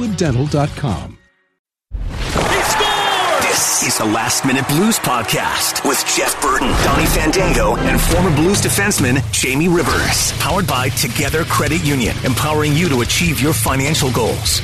crestwooddental.com. This is the Last Minute Blues Podcast with Jeff Burton, Donny Fandango, and former Blues defenseman Jamie Rivers. Powered by Together Credit Union, empowering you to achieve your financial goals.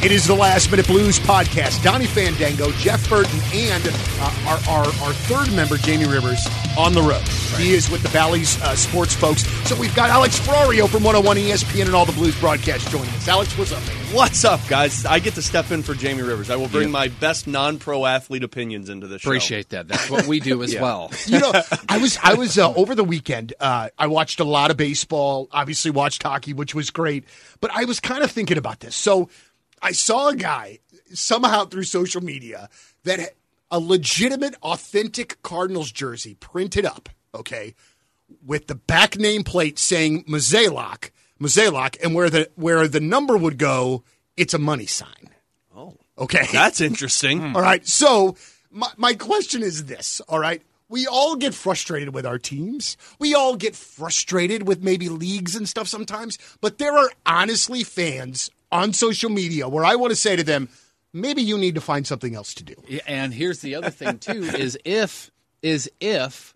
It is the Last Minute Blues podcast. Donny Fandango, Jeff Burton, and uh, our, our, our third member, Jamie Rivers, on the road. He is with the Valley's uh, sports folks. So we've got Alex Ferrario from 101 ESPN and all the Blues broadcasts joining us. Alex, what's up, man? What's up, guys? I get to step in for Jamie Rivers. I will bring my best non-pro athlete opinions into this show. Appreciate that. That's what we do as Yeah. well. You know, I was I was uh, over the weekend. Uh, I watched a lot of baseball. Obviously, watched hockey, which was great. But I was kind of thinking about this. So I saw a guy somehow through social media that had a legitimate, authentic Cardinals jersey printed up. Okay, with the back nameplate saying Mozeliak, Mozeliak, and where the where the number would go, it's a money sign. Oh, Okay, that's interesting. all right. So my, my question is this. All right. We all get frustrated with our teams. We all get frustrated with maybe leagues and stuff sometimes. But there are honestly fans on social media where I want to say to them, maybe you need to find something else to do. Yeah, And here's the other thing too: is if is if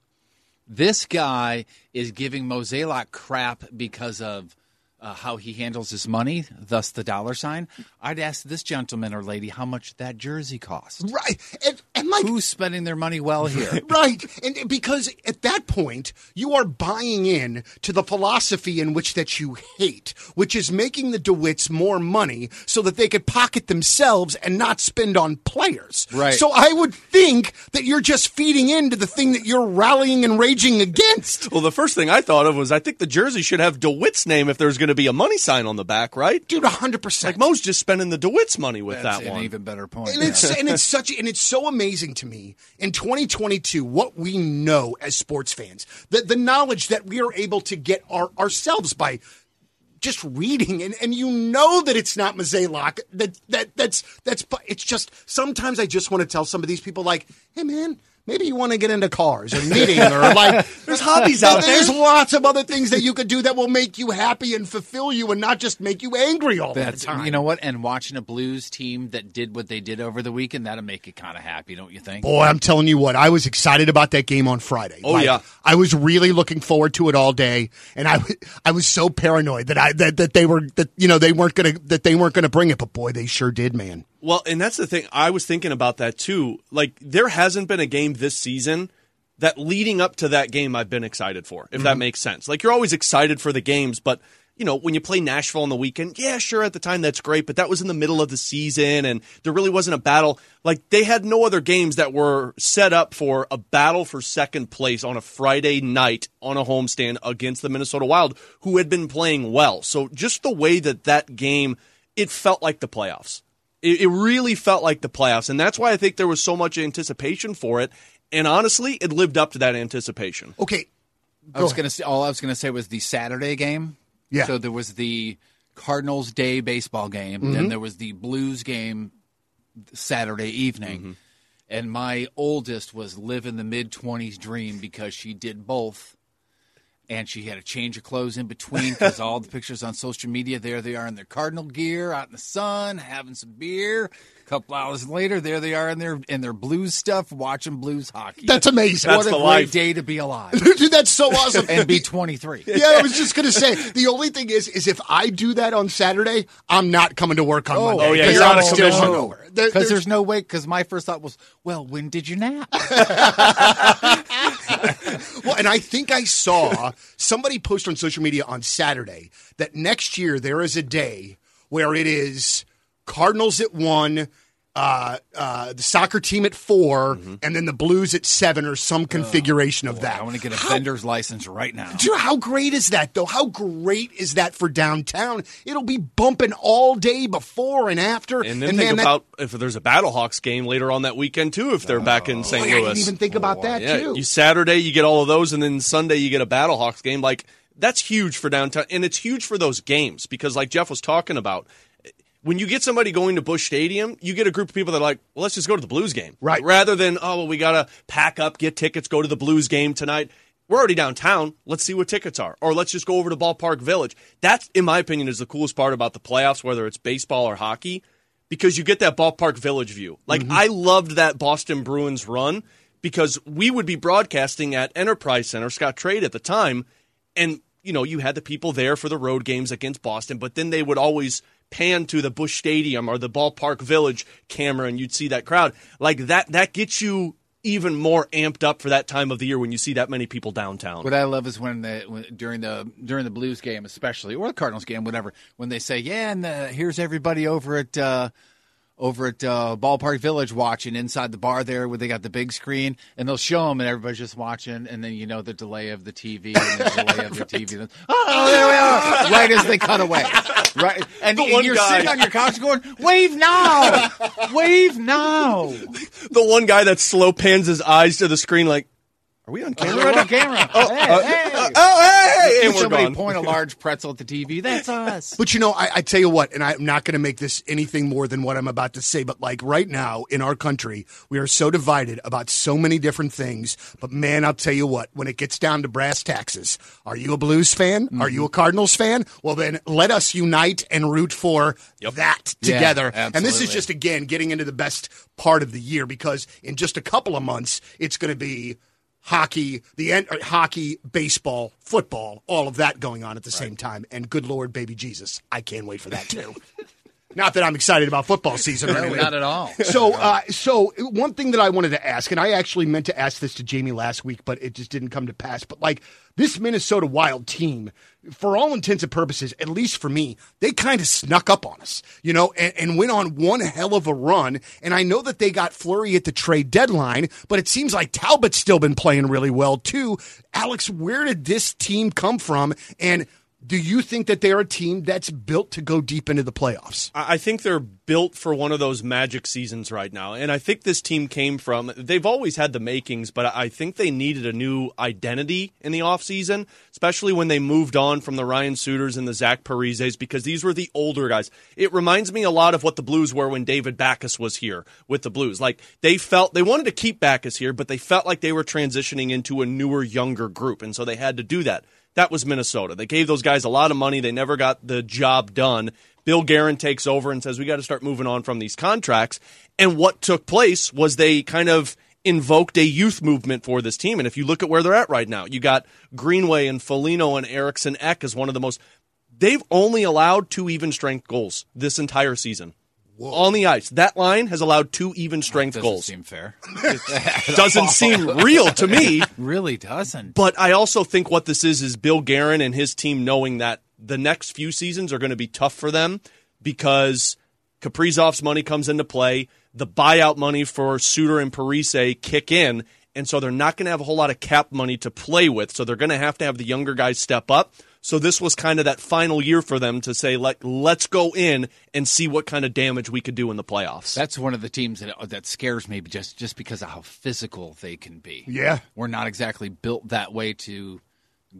this guy is giving Mozeliak crap because of uh, how he handles his money, thus the dollar sign. I'd ask this gentleman or lady how much that jersey cost. Right. And, and like, Who's spending their money well here? Right. And because at that point, you are buying in to the philosophy in which that you hate, which is making the DeWitts more money so that they could pocket themselves and not spend on players. Right. So I would think that you're just feeding into the thing that you're rallying and raging against. Well, the first thing I thought of was I think the jersey should have DeWitt's name if there's going to be a money sign on the back, right? Dude, 100%. Like Mo's just spending the DeWitt's money with That's that an one. even better point. and it's and it's such and it's so amazing to me. In 2022 what we know as sports fans the the knowledge that we are able to get our, ourselves by just reading. And, and you know that it's not Mozeliak that that that's that's it's just sometimes I just want to tell some of these people like hey man maybe you want to get into cars or knitting or like There's hobbies out there. there's lots of other things that you could do that will make you happy and fulfill you and not just make you angry all That's the time you know what, and watching a Blues team that did what they did over the weekend, that'll make you kind of happy, don't you think? Boy, I'm telling you what, I was excited about that game on Friday. Oh, yeah. I was really looking forward to it all day, and I, I was so paranoid that I that, that they were that you know they weren't gonna that they weren't gonna bring it, but boy, they sure did, man. Well, and that's the thing. I was thinking about that too. Like, there hasn't been a game this season that leading up to that game I've been excited for, if that mm-hmm. makes sense. Like, you're always excited for the games, but, you know, when you play Nashville on the weekend, yeah, sure, at the time that's great, but that was in the middle of the season and there really wasn't a battle. Like, they had no other games that were set up for a battle for second place on a Friday night on a homestand against the Minnesota Wild, who had been playing well. So, just the way that that game, it felt like the playoffs. It, it really felt like the playoffs, and that's why I think there was so much anticipation for it. And honestly, it lived up to that anticipation. Okay, I was going to say all I was going to say was the Saturday game. Yeah. So there was the Cardinals Day baseball game, then mm-hmm. there was the Blues game Saturday evening. Mm-hmm. And my oldest was living the mid 20s dream because she did both. And she had a change of clothes in between because all the pictures on social media, there they are in their Cardinal gear, out in the sun, having some beer. A couple hours later, there they are in their in their Blues stuff, watching Blues hockey. that's amazing. what a great life. day to be alive Dude, that's so awesome. and be 23. yeah, I was just gonna say the only thing is, is if I do that on Saturday, I'm not coming to work on oh, Monday. oh, yeah you're I'm on a still commission. There- Because there's- there's no way. Because my first thought was, well, when did you nap? Well, and I think I saw somebody post on social media on Saturday that next year there is a day where it is Cardinals at one, uh, uh, the soccer team at 4 Mm-hmm. and then the Blues at seven, or some configuration of that. I want to get a vendor's license right now. Dude, how great is that, though? How great is that for downtown? It'll be bumping all day before and after. And then man, think that- about if there's a Battlehawks game later on that weekend too, if they're back in St. Oh, yeah, I Louis. didn't even think about that yeah, too. you Saturday you get all of those, and then Sunday you get a Battlehawks game. Like that's huge for downtown, and it's huge for those games because, like Jeff was talking about, when you get somebody going to Busch Stadium, you get a group of people that are like, well, let's just go to the Blues game, Right. Rather than oh, well, we gotta pack up, get tickets, go to the Blues game tonight. We're already downtown. Let's see what tickets are, or let's just go over to Ballpark Village. That, in my opinion, is the coolest part about the playoffs, whether it's baseball or hockey because you get that ballpark village view. Like mm-hmm. I loved that Boston Bruins run because we would be broadcasting at Enterprise Center, Scottrade at the time, and you know you had the people there for the road games against Boston, but then they would always pan to the Busch Stadium or the ballpark village camera, and you'd see that crowd. Like that, that gets you even more amped up for that time of the year when you see that many people downtown. What I love is when the when, during the during the Blues game, especially or the Cardinals game, whatever, when they say, "Yeah, and uh, here's everybody over at uh, over at uh, Ballpark Village watching inside the bar there, where they got the big screen, and they'll show them, and everybody's just watching, and then you know the delay of the TV and the delay of the TV. Then, oh, there we are! Right as they cut away, right, and, and you're guy- sitting on your couch going, "Wave now, wave now." the one guy that slow pans his eyes to the screen, like, "Are we on oh, camera?" We're right on camera. Oh, uh, uh, oh, hey, hey. Oh, hey! And we're Somebody gone. point a large pretzel at the TV. That's us. But you know, I, I tell you what, and I'm not going to make this anything more than what I'm about to say, but like right now in our country, we are so divided about so many different things. But man, I'll tell you what, when it gets down to brass taxes, are you a Blues fan? Are mm-hmm. you a Cardinals fan? Well, then let us unite and root for that Yeah, together. and this is just, again, getting into the best part of the year because in just a couple of months, it's going to be hockey, the en- uh, hockey, baseball, football, all of that going on at the same time. And good Lord, baby Jesus, I can't wait for that too. Not that I'm excited about football season or No, anything. not at all. So, uh, so one thing that I wanted to ask, and I actually meant to ask this to Jamie last week, but it just didn't come to pass. But like this Minnesota Wild team, for all intents and purposes, at least for me, they kind of snuck up on us, you know, and, and went on one hell of a run. And I know that they got Fleury at the trade deadline, but it seems like Talbot's still been playing really well too. Alex, where did this team come from? And do you think that they're a team that's built to go deep into the playoffs? I think they're built for one of those magic seasons right now. And I think this team came from, they've always had the makings, but I think they needed a new identity in the offseason, especially when they moved on from the Ryan Suters and the Zach Parises, because these were the older guys. It reminds me a lot of what the Blues were when David Backes was here with the Blues. Like they felt, they wanted to keep Backes here, but they felt like they were transitioning into a newer, younger group. And so they had to do that. That was Minnesota. They gave those guys a lot of money. They never got the job done. Bill Guerin takes over and says, we got to start moving on from these contracts. And what took place was they kind of invoked a youth movement for this team. And if you look at where they're at right now, you got Greenway and Foligno and Eriksson Ek as one of the most. They've only allowed two even strength goals this entire season. On the ice. That line has allowed two even strength Doesn't goals. seem fair. Doesn't seem real to me. really doesn't. But I also think what this is is Bill Guerin and his team knowing that the next few seasons are going to be tough for them because Kaprizov's money comes into play, the buyout money for Suter and Parise kick in, and so they're not going to have a whole lot of cap money to play with. So they're going to have to have the younger guys step up. So this was kind of that final year for them to say, like, let's go in and see what kind of damage we could do in the playoffs. That's one of the teams that uh, that scares me just just because of how physical they can be. Yeah. We're not exactly built that way to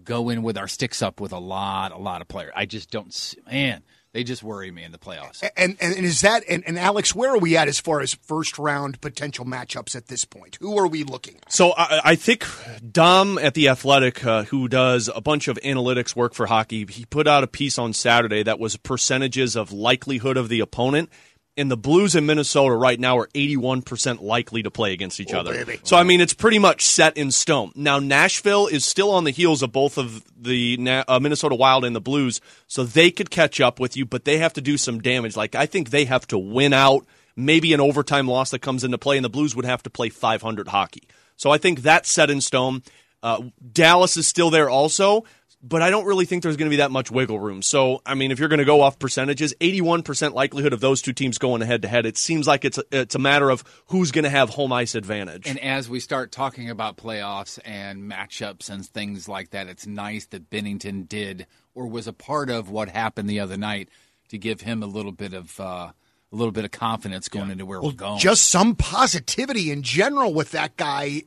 go in with our sticks up with a lot a lot of players. I just don't s- man, they just worry me in the playoffs. And, and and is that and, and Alex, where are we at as far as first round potential matchups at this point? Who are we looking at? So I, I think Dom at the Athletic, uh, who does a bunch of analytics work for hockey, he put out a piece on Saturday that was percentages of likelihood of the opponent. And the Blues in Minnesota right now are 81% likely to play against each other. baby. So, I mean, it's pretty much set in stone. Now, Nashville is still on the heels of both of the Na- uh, Minnesota Wild and the Blues, so they could catch up with you, but they have to do some damage. Like, I think they have to win out, maybe an overtime loss that comes into play, and the Blues would have to play 500 hockey. So I think that's set in stone. Uh, Dallas is still there also. But I don't really think there's going to be that much wiggle room. So, I mean, if you're going to go off percentages, 81% likelihood of those two teams going head to head. It seems like it's a, it's a matter of who's going to have home ice advantage. And as we start talking about playoffs and matchups and things like that, it's nice that Binnington did or was a part of what happened the other night to give him a little bit of uh, a little bit of confidence going into where we're going. Just some positivity in general with that guy.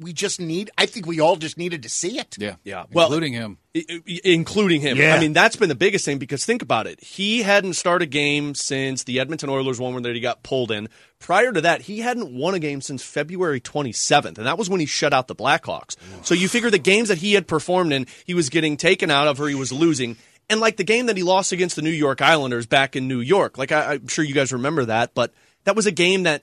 We just need. I think we all just needed to see it. yeah, Yeah. Well- including him. I- I- including him. Yeah. I mean, that's been the biggest thing because think about it. He hadn't started a game since the Edmonton Oilers one where he got pulled in. Prior to that, he hadn't won a game since February 27th, and that was when he shut out the Blackhawks. So you figure the games that he had performed in, he was getting taken out of or he was losing. And like the game that he lost against the New York Islanders back in New York, like I, I'm sure you guys remember that, but that was a game that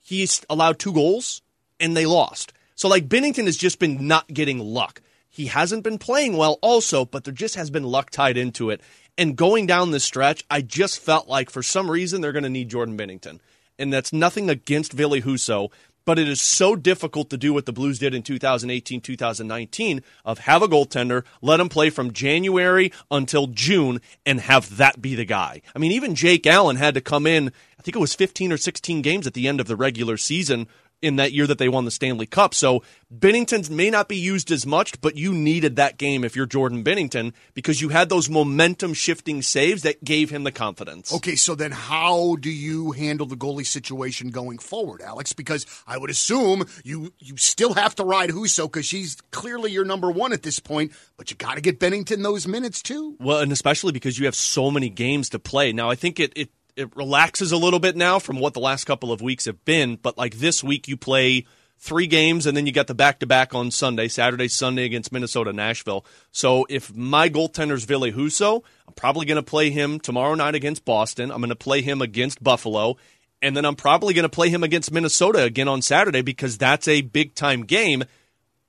he allowed two goals and they lost. So like Binnington has just been not getting luck. He hasn't been playing well also, but there just has been luck tied into it. And going down this stretch, I just felt like for some reason they're going to need Jordan Binnington. And that's nothing against Billy Husso, but it is so difficult to do what the Blues did in 2018, 2019 of have a goaltender, let him play from January until June and have that be the guy. I mean, even Jake Allen had to come in, I think it was 15 or 16 games at the end of the regular season in that year that they won the Stanley Cup. So Binnington's may not be used as much, but you needed that game if you're Jordan Binnington because you had those momentum shifting saves that gave him the confidence. Okay, so then how do you handle the goalie situation going forward, Alex? Because I would assume you you still have to ride Husso because she's clearly your number one at this point, but you got to get Binnington those minutes too. Well, and especially because you have so many games to play. Now, I think it, it, it relaxes a little bit now from what the last couple of weeks have been, but like this week you play three games and then you got the back to back on Sunday, Saturday, Sunday against Minnesota, Nashville. So if my goaltender's Ville Husso, I'm probably going to play him tomorrow night against Boston. I'm going to play him against Buffalo. And then I'm probably going to play him against Minnesota again on Saturday because that's a big time game.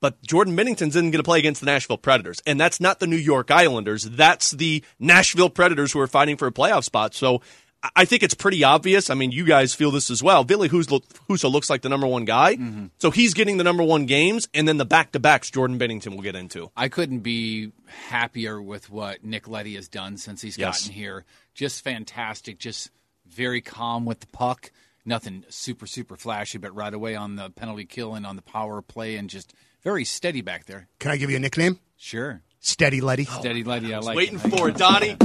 But Jordan Binnington's isn't going to play against the Nashville Predators. And that's not the New York Islanders. That's the Nashville Predators who are fighting for a playoff spot. So I- I think it's pretty obvious. I mean, you guys feel this as well. Billy Husso Husso looks like the number one guy. Mm-hmm. So he's getting the number one games. And then the back to backs Jordan Binnington will get into. I couldn't be happier with what Nick Leddy has done since he's Yes. gotten here. Just fantastic. Just very calm with the puck. Nothing super super flashy, but right away on the penalty kill and on the power play, and just very steady back there. Can I give you a nickname? Sure, Steady Leddy. steady Leddy. I like. It. Waiting it. for it, Donny.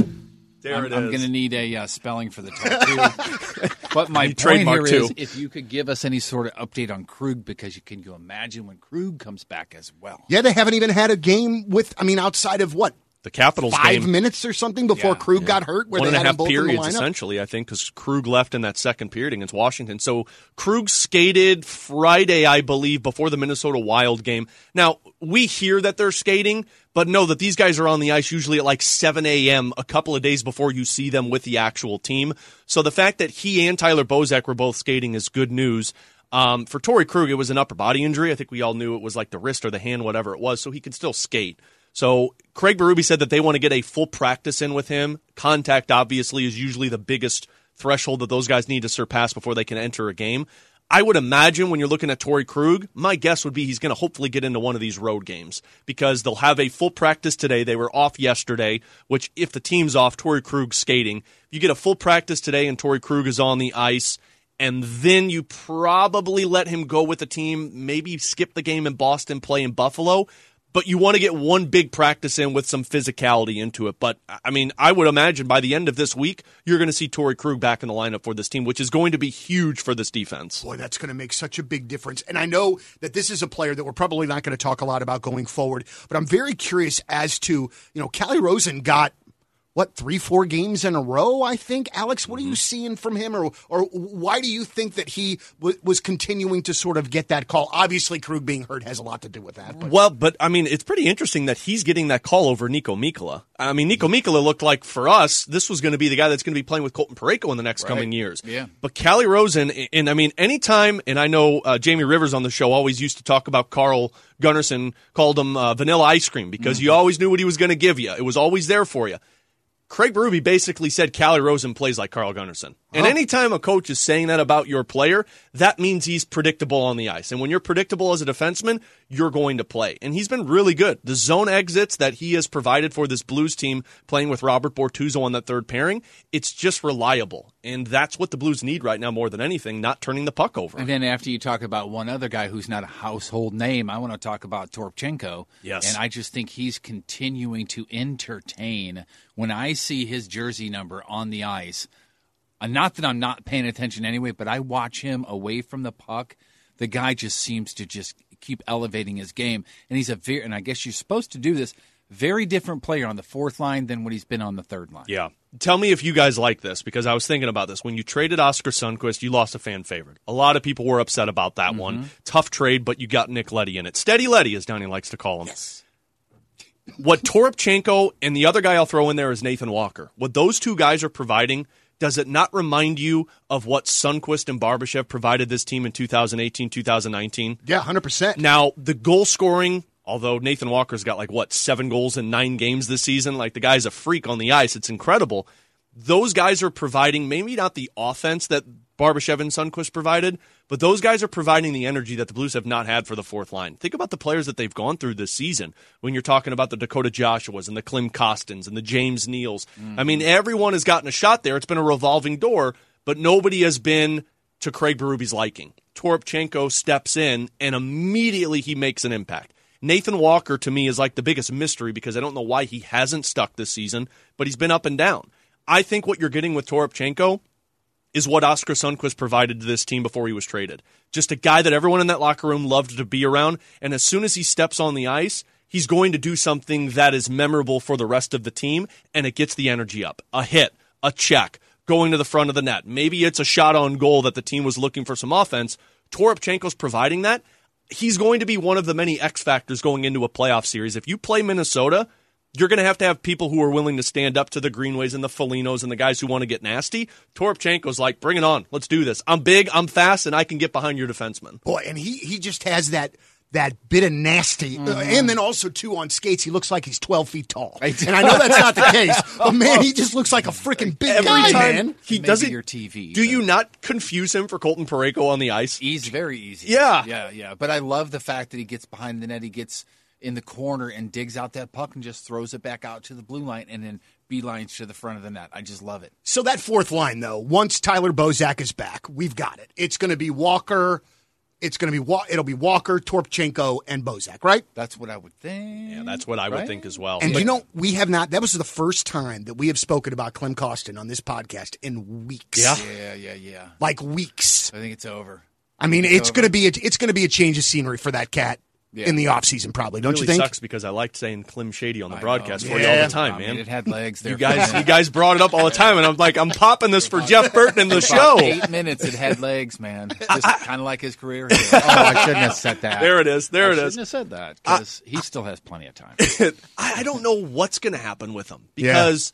There I'm, it I'm going to need a uh, spelling for the tattoo. but my Need point trademark, here is, too. if you could give us any sort of update on Krug, because you can you imagine when Krug comes back as well. Yeah, they haven't even had a game with. I mean, outside of what the Capitals five game. minutes or something before Yeah, Krug got hurt, where one they and a half both in the periods essentially, I think, because Krug left in that second period against Washington. So Krug skated Friday, I believe, before the Minnesota Wild game. Now we hear that they're skating, but know that these guys are on the ice usually at like 7 a.m. a couple of days before you see them with the actual team. So the fact that he and Tyler Bozak were both skating is good news. Um, for Torey Krug, it was an upper body injury. I think we all knew it was like the wrist or the hand, whatever it was, so he could still skate. So Craig Berube said that they want to get a full practice in with him. Contact obviously is usually the biggest threshold that those guys need to surpass before they can enter a game. I would imagine when you're looking at Torey Krug, my guess would be he's going to hopefully get into one of these road games because they'll have a full practice today. They were off yesterday, which if the team's off, Torey Krug's skating. You get a full practice today and Torey Krug is on the ice and then you probably let him go with the team, maybe skip the game in Boston, play in Buffalo. But you want to get one big practice in with some physicality into it. But I mean, I would imagine by the end of this week, you're going to see Torey Krug back in the lineup for this team, which is going to be huge for this defense. Boy, that's going to make such a big difference. And I know that this is a player that we're probably not going to talk a lot about going forward, but I'm very curious as to, you know, Callie Rosen got what three, four games in a row. I think, Alex. What are you seeing from him, or or why do you think that he w- was continuing to sort of get that call? Obviously, Krug being hurt has a lot to do with that. But Well, but I mean, it's pretty interesting that he's getting that call over Niko Mikkola. I mean, Niko Mikkola looked like for us, this was going to be the guy that's going to be playing with Colton Parayko in the next coming years. Yeah. But Calle Rosen, and I mean, anytime, and I know uh, Jamie Rivers on the show always used to talk about Carl Gunnarsson, called him uh, vanilla ice cream because you always knew what he was going to give you. It was always there for you. Craig Berube basically said Calle Rosen plays like Carl Gunnarsson. And anytime a coach is saying that about your player, that means he's predictable on the ice. And when you're predictable as a defenseman, you're going to play. And he's been really good. The zone exits that he has provided for this Blues team playing with Robert Bortuzzo on that third pairing, it's just reliable. And that's what the Blues need right now more than anything, not turning the puck over. And then after you talk about one other guy who's not a household name, I want to talk about Toropchenko. Yes. And I just think he's continuing to entertain. When I see his jersey number on the ice, uh, not that I'm not paying attention anyway, but I watch him away from the puck. The guy just seems to just keep elevating his game, and he's a very and I guess you're supposed to do this. Very different player on the fourth line than what he's been on the third line. Yeah. Tell me if you guys like this because I was thinking about this. When you traded Oskar Sundqvist, you lost a fan favorite. A lot of people were upset about that one. Tough trade, but you got Nick Leddy in it. Steady Leddy, as Donny likes to call him. Yes. What Toropchenko and the other guy I'll throw in there is Nathan Walker. What those two guys are providing, does it not remind you of what Sundqvist and Barbashev provided this team in 2018, 2019? Yeah, 100%. Now, the goal scoring, although Nathan Walker's got like what, seven goals in nine games this season, like the guy's a freak on the ice. It's incredible. Those guys are providing maybe not the offense that Barbashev and Sundqvist provided, but those guys are providing the energy that the Blues have not had for the fourth line. Think about the players that they've gone through this season when you're talking about the Dakota Joshuas and the Klim Kostins and the James Neals. I mean, everyone has gotten a shot there. It's been a revolving door, but nobody has been to Craig Berube's liking. Toropchenko steps in and immediately he makes an impact. Nathan Walker to me is like the biggest mystery because I don't know why he hasn't stuck this season, but he's been up and down. I think what you're getting with Toropchenko is what Oskar Sundqvist provided to this team before he was traded. Just a guy that everyone in that locker room loved to be around, and as soon as he steps on the ice, he's going to do something that is memorable for the rest of the team, and it gets the energy up. A hit, a check, going to the front of the net. Maybe it's a shot on goal that the team was looking for some offense. Toropchenko's providing that. He's going to be one of the many X factors going into a playoff series. If you play Minnesota, you're going to have to have people who are willing to stand up to the Greenways and the Folignos and the guys who want to get nasty. Toropchenko's like, bring it on. Let's do this. I'm big, I'm fast, and I can get behind your defenseman. Boy, and he he just has that that bit of nasty, Uh, and then also too on skates, he looks like he's twelve feet tall. And I know that's not the case, but man, he just looks like a freaking big Every guy, time man. he Maybe doesn't. your TV, Do but- you not confuse him for Colton Parayko on the ice? He's very easy. Yeah. yeah, yeah. But I love the fact that he gets behind the net. He gets in the corner and digs out that puck and just throws it back out to the blue line and then beelines to the front of the net. I just love it. So that fourth line, though, once Tyler Bozak is back, we've got it. It's going to be Walker. It's going to be Wa- it'll be Walker, Toropchenko, and Bozak, right? That's what I would think. Yeah, that's what I would think as well. And But- you know, we have not. That was the first time that we have spoken about Klim Kostin on this podcast in weeks. Yeah. Yeah, yeah, yeah. like weeks. I think it's over. I mean, It's it's going to be a, it's going to be a change of scenery for that cat Yeah. in the off season, probably. Don't really you think? It sucks because I liked saying Clem Shady on the I broadcast know. for you all the time, I man. mean, it had legs there. you guys, you guys brought it up all the time, and I'm like, I'm popping this for Jeff Burton in the show. Eight minutes, it had legs, man. Just kind of like his career. Here. Oh, I shouldn't have said that. There it is. There it is. I it shouldn't have said that because he still has plenty of time. I, I don't know what's going to happen with him because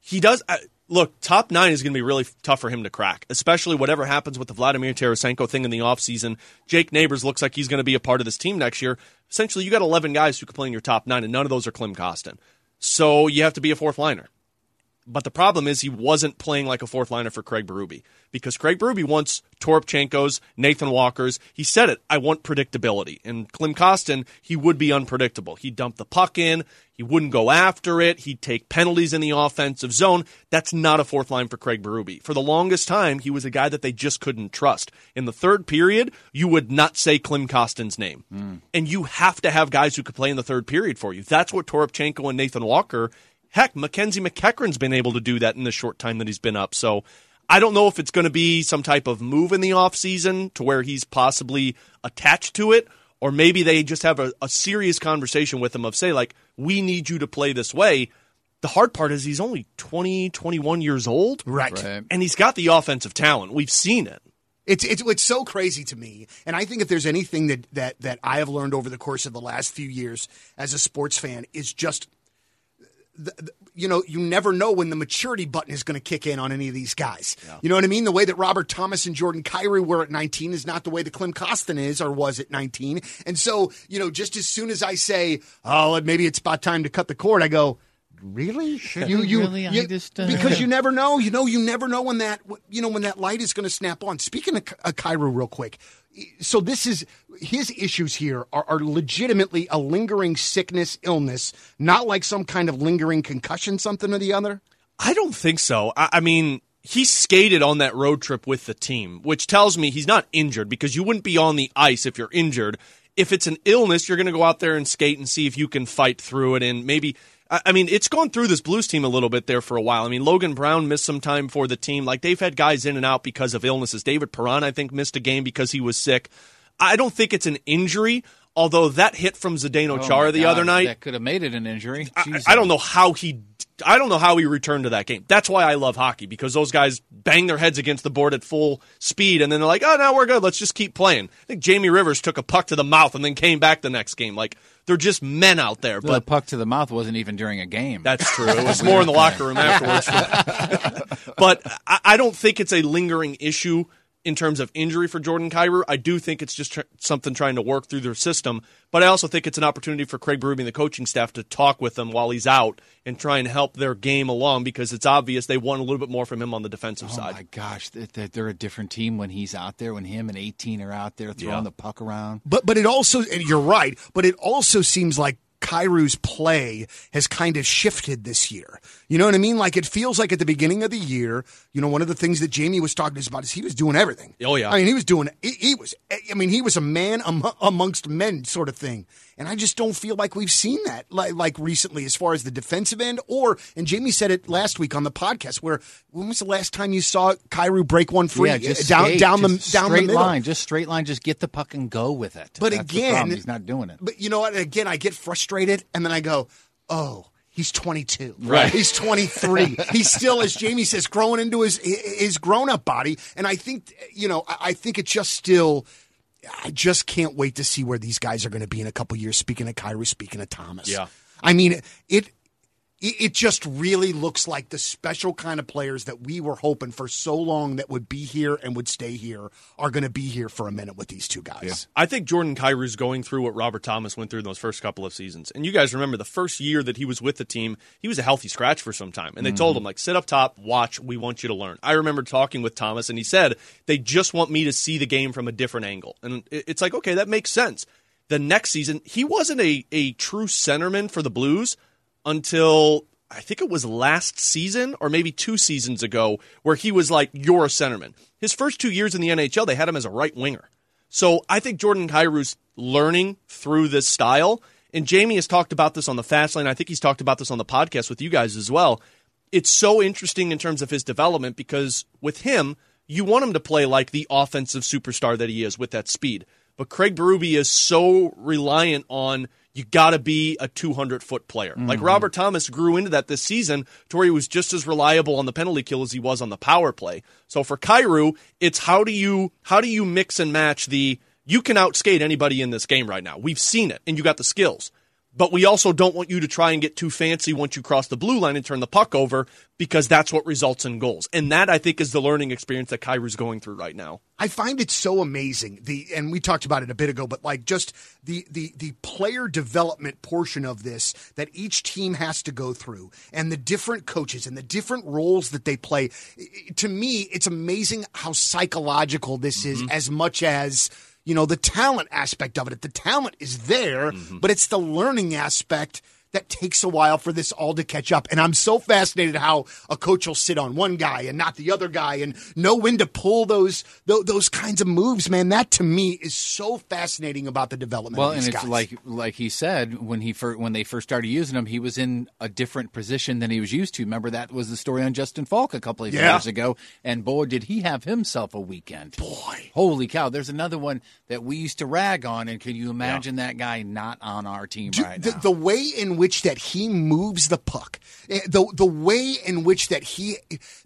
he does. Look, top nine is going to be really tough for him to crack, especially whatever happens with the Vladimir Tarasenko thing in the offseason. Jake Neighbors looks like he's going to be a part of this team next year. Essentially, you got 11 guys who can play in your top nine, and none of those are Klim Kostin. So you have to be a fourth liner. But the problem is he wasn't playing like a fourth liner for Craig Berube because Craig Berube wants Toropchenko's, Nathan Walker's. He said it. I want predictability. And Klim Kostin, he would be unpredictable. He'd dump the puck in. He wouldn't go after it. He'd take penalties in the offensive zone. That's not a fourth line for Craig Berube. For the longest time, he was a guy that they just couldn't trust. In the third period, you would not say Klim Kostin's name. Mm. And you have to have guys who could play in the third period for you. That's what Toropchenko and Nathan Walker Heck, MacKenzie MacEachern's been able to do that in the short time that he's been up. So I don't know if it's going to be some type of move in the offseason to where he's possibly attached to it, or maybe they just have a, a serious conversation with him of, say, like, we need you to play this way. The hard part is he's only 20, 21 years old. Right. Right. And he's got the offensive talent. We've seen it. It's, it's it's so crazy to me, and I think if there's anything that that that I have learned over the course of the last few years as a sports fan is just, the, the- you know, you never know when the maturity button is going to kick in on any of these guys. You know what I mean? The way that Robert Thomas and Jordan Kyrou were at 19 is not the way that Klim Kostin is or was at 19. And so, you know, just as soon as I say, oh, maybe it's about time to cut the cord, I go. Really? Should you, you, really? I just, uh, because you never know. You know, you never know when that you know when that light is going to snap on. Speaking of Ky- uh, Kyrou, real quick. So this is his issues here are, are legitimately a lingering sickness, illness, not like some kind of lingering concussion, something or the other. I don't think so. I, I mean, he skated on that road trip with the team, which tells me he's not injured because you wouldn't be on the ice if you're injured. If it's an illness, you're going to go out there and skate and see if you can fight through it. And maybe, I mean, it's gone through this Blues team a little bit there for a while. I mean, Logan Brown missed some time for the team. Like, they've had guys in and out because of illnesses. David Perron, I think, missed a game because he was sick. I don't think it's an injury, although that hit from Zdeno Oh Chara the God, other night. that could have made it an injury. I, I don't know how he. I don't know how he returned to that game. That's why I love hockey because those guys bang their heads against the board at full speed, and then they're like, "Oh, now we're good. Let's just keep playing." I think Jamie Rivers took a puck to the mouth and then came back the next game. Like they're just men out there. The But puck to the mouth wasn't even during a game. that's true. It was more in the locker room afterwards. but I, I don't think it's a lingering issue in terms of injury for Jordan Kyrou. I do think it's just tr- something trying to work through their system. But I also think it's an opportunity for Craig Berube and the coaching staff to talk with them while he's out and try and help their game along because it's obvious they want a little bit more from him on the defensive Oh side. my gosh, that that they're a different team when he's out there. When him and 18 are out there throwing Yeah. the puck around. But but it also and you're right, but it also seems like Kyrou's play has kind of shifted this year. You know what I mean? Like it feels like at the beginning of the year, you know, one of the things that Jamie was talking to us about is he was doing everything. Oh, yeah. I mean, he was doing. He, he was. I mean, he was a man am- amongst men, sort of thing. And I just don't feel like we've seen that like, like recently, as far as the defensive end. Or and Jamie said it last week on the podcast. Where when was the last time you saw Kyrou break one free yeah, just down skate, down the just down straight the middle? line, just straight line, just get the puck and go with it. But That's again, he's not doing it. But you know what? Again, I get frustrated, and then I go, "Oh, he's 22. Right. He's 23. he's still, as Jamie says, growing into his his grown up body." And I think, you know, I I think it just still. I just can't wait to see where these guys are going to be in a couple years. Speaking of Kyrou, speaking of Thomas, Yeah. I mean it. It just really looks like the special kind of players that we were hoping for so long that would be here and would stay here are going to be here for a minute with these two guys. I think Jordan Kyrou's going through what Robert Thomas went through in those first couple of seasons. And you guys remember the first year that he was with the team, he was a healthy scratch for some time. And they told mm-hmm. him, like, sit up top, watch, we want you to learn. I remember talking with Thomas, and he said, they just want me to see the game from a different angle. And it's like, okay, that makes sense. The next season, he wasn't a, a true centerman for the Blues until I think it was last season or maybe two seasons ago, where he was like, you're a centerman. His first two years in the NHL, they had him as a right winger. So I think Jordan Kyrou's learning through this style. And Jamie has talked about this on the fast lane. I think he's talked about this on the podcast with you guys as well. It's so interesting in terms of his development because with him, you want him to play like the offensive superstar that he is with that speed. But Craig Berube is so reliant on you got to be a 200 foot player. Like mm-hmm. Robert Thomas grew into that this season to where he was just as reliable on the penalty kill as he was on the power play. So for Kyrou, it's how do you how do you mix and match the you can outskate anybody in this game right now. We've seen it and you got the skills. But we also don't want you to try and get too fancy once you cross the blue line and turn the puck over because that's what results in goals. And that I think is the learning experience that Kyrou's going through right now. I find it so amazing. The and we talked about it a bit ago, but like just the the the player development portion of this that each team has to go through, and the different coaches and the different roles that they play. To me, it's amazing how psychological this is, mm-hmm. as much as you know the talent aspect of it. The talent is there, mm-hmm. but it's the learning aspect that takes a while for this all to catch up. And I'm so fascinated how a coach will sit on one guy and not the other guy and know when to pull those those, those kinds of moves, man. That to me is so fascinating about the development Well, of and it's guys. like like he said when he fir- when they first started using him, he was in a different position than he was used to. Remember that was the story on Justin Faulk a couple of Yeah. years ago, and boy, did he have himself a weekend! Boy. holy cow! There's another one that we used to rag on, and can you imagine that guy not on our team right the, now? the way in which that he moves the puck, eh, the the way in which that he,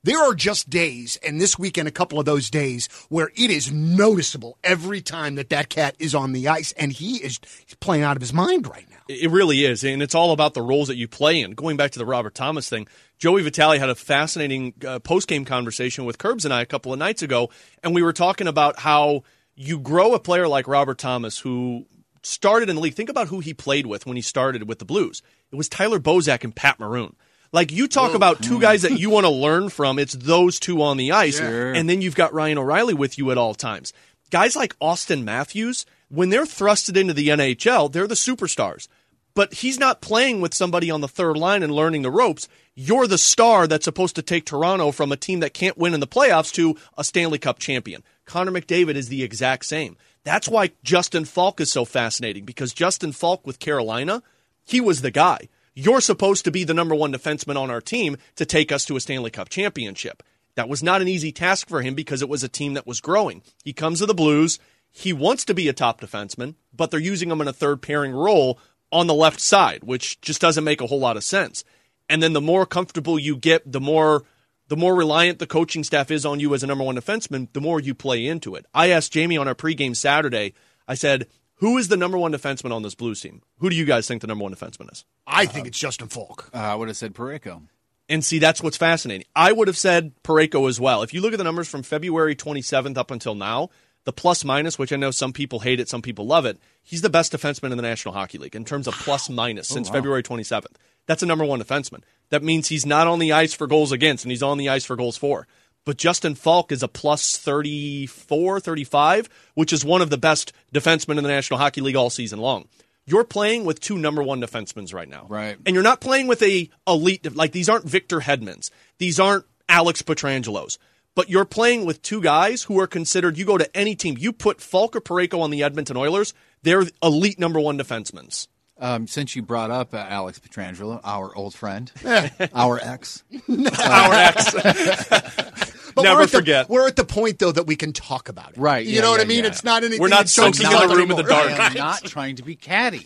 there are just days, and this weekend a couple of those days where it is noticeable every time that that cat is on the ice, and he is playing out of his mind right now. It really is, and it's all about the roles that you play in. Going back to the Robert Thomas thing, Joey Vitale had a fascinating uh, post game conversation with Curbs and I a couple of nights ago, and we were talking about how you grow a player like Robert Thomas who started in the league. Think about who he played with when he started with the Blues. It was Tyler Bozak and Pat Maroon. Like you talk about two hmm. guys that you want to learn from, it's those two on the ice, and then you've got Ryan O'Reilly with you at all times. Guys like Auston Matthews, when they're thrusted into the NHL, they're the superstars. But he's not playing with somebody on the third line and learning the ropes. You're the star that's supposed to take Toronto from a team that can't win in the playoffs to a Stanley Cup champion. Connor McDavid is the exact same. That's why Justin Faulk is so fascinating because Justin Faulk with Carolina, he was the guy. You're supposed to be the number one defenseman on our team to take us to a Stanley Cup championship. That was not an easy task for him because it was a team that was growing. He comes to the Blues. He wants to be a top defenseman, but they're using him in a third pairing role on the left side, which just doesn't make a whole lot of sense. And then the more comfortable you get, the more the more reliant the coaching staff is on you as a number one defenseman, the more you play into it. I asked Jamie on our pregame Saturday, I said, who is the number one defenseman on this Blues team? Who do you guys think the number one defenseman is? I think it's Justin Faulk. Uh, I would have said Parayko. And see, that's what's fascinating. I would have said Parayko as well. If you look at the numbers from February 27th up until now, the plus minus, which I know some people hate it, some people love it, he's the best defenseman in the National Hockey League in terms of plus minus since February 27th. That's a number one defenseman. That means he's not on the ice for goals against and he's on the ice for goals for. But Justin Faulk is a plus 34, 35, which is one of the best defensemen in the National Hockey League all season long. You're playing with two number one defensemen right now. Right. And you're not playing with a elite, like these aren't Victor Hedmans. These aren't Alex Pietrangelos. But you're playing with two guys who are considered, you go to any team, you put Faulk or Parayko on the Edmonton Oilers, they're elite number one defensemen. Um, since you brought up uh, Alex Pietrangelo, our old friend, our ex, Our ex. But Never we're at the, forget. We're at the point though that we can talk about it. Right, You yeah, know what I mean? yeah. It's not anything. We're not that jumps soaking in the room in the anymore. dark. I am not trying to be catty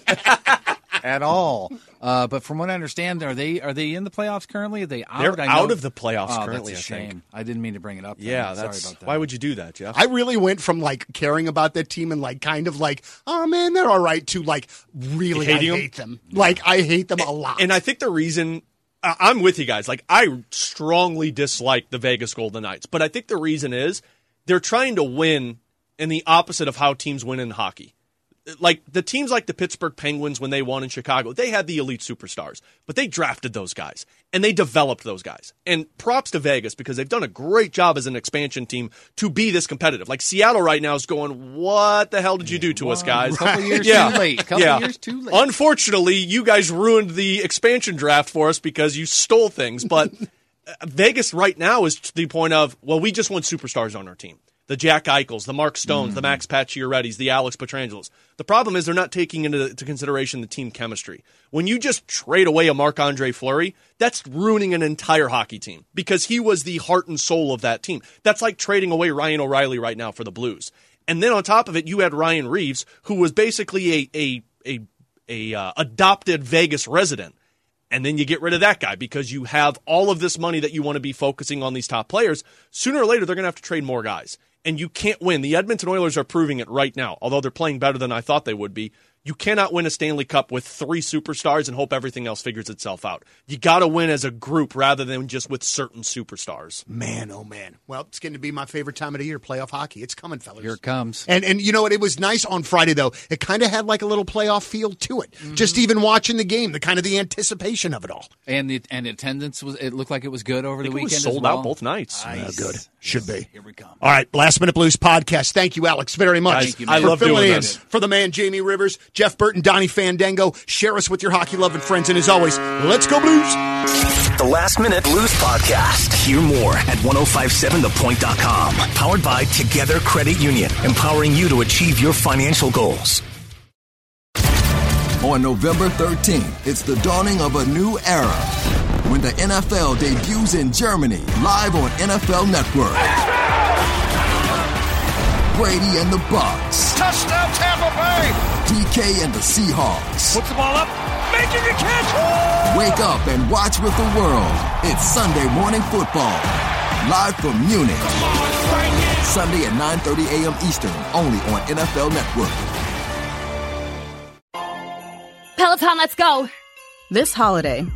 at all. Uh, but from what I understand, are they are they in the playoffs currently? Are they out? They're I know- out of the playoffs oh, currently, That's a I think. shame. I didn't mean to bring it up. then. Yeah, Sorry that's about that. why would you do that, Jeff? I really went from like caring about that team and like kind of like, oh man, they're all right to like really I hate them. Like I hate them a lot. and I think the reason I- I'm with you guys. Like I strongly dislike the Vegas Golden Knights, but I think the reason is they're trying to win in the opposite of how teams win in hockey. Like the teams like the Pittsburgh Penguins when they won in Chicago, they had the elite superstars, but they drafted those guys and they developed those guys. And props to Vegas because they've done a great job as an expansion team to be this competitive. Like Seattle right now is going, "What the hell did you do to us, guys?" Couple years too late. Couple yeah. years too late. Unfortunately, you guys ruined the expansion draft for us because you stole things. But uh, Vegas right now is to the point of, well, we just want superstars on our team. The Jack Eichels, the Mark Stones, the Max Pacioretty's, the Alex Pietrangelos. The problem is they're not taking into into consideration the team chemistry. When you just trade away a Marc Andre Fleury, that's ruining an entire hockey team because he was the heart and soul of that team. That's like trading away Ryan O'Reilly right now for the Blues. And then on top of it, you had Ryan Reaves, who was basically a a a, a uh, adopted Vegas resident and then you get rid of that guy because you have all of this money that you want to be focusing on these top players. Sooner or later, they're going to have to trade more guys, and you can't win. The Edmonton Oilers are proving it right now, although they're playing better than I thought they would be. You cannot win a Stanley Cup with three superstars and hope everything else figures itself out. You got to win as a group rather than just with certain superstars. man, oh man. Well, it's going to be my favorite time of the year, playoff hockey. It's coming, fellas. Here it comes. And and you know what? It was nice on Friday though. It kind of had like a little playoff feel to it. Mm-hmm. Just even watching the game, the kind of the anticipation of it all. And the and attendance was it looked like it was good over I the think it weekend. was as sold well. out both nights. Nice. good. Should be. Here we come. All right, Last Minute Blues podcast. Thank you, Alex, very much. Thank you, man. I love doing this. for the man Jamie Rivers, Jeff Burton, Donny Fandango. Share us with your hockey loving friends, and as always, let's go Blues. The Last Minute Blues Podcast. Hear more at 1057thepoint.com. Powered by Together Credit Union, empowering you to achieve your financial goals. On November 13th, it's the dawning of a new era when the NFL debuts in Germany live on NFL Network. Brady and the Bucks. Touchdown Tampa Bay! DK and the Seahawks. Puts the ball up, making a catch! Wake up and watch with the world. It's Sunday morning football. Live from Munich. On, Sunday at 9:30 a.m. Eastern, only on NFL Network. Peloton, let's go! This holiday,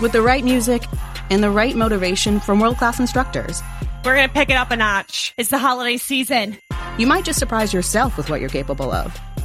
with the right music and the right motivation from world class instructors, We're gonna pick it up a notch. It's the holiday season. you might just surprise yourself with what you're capable of.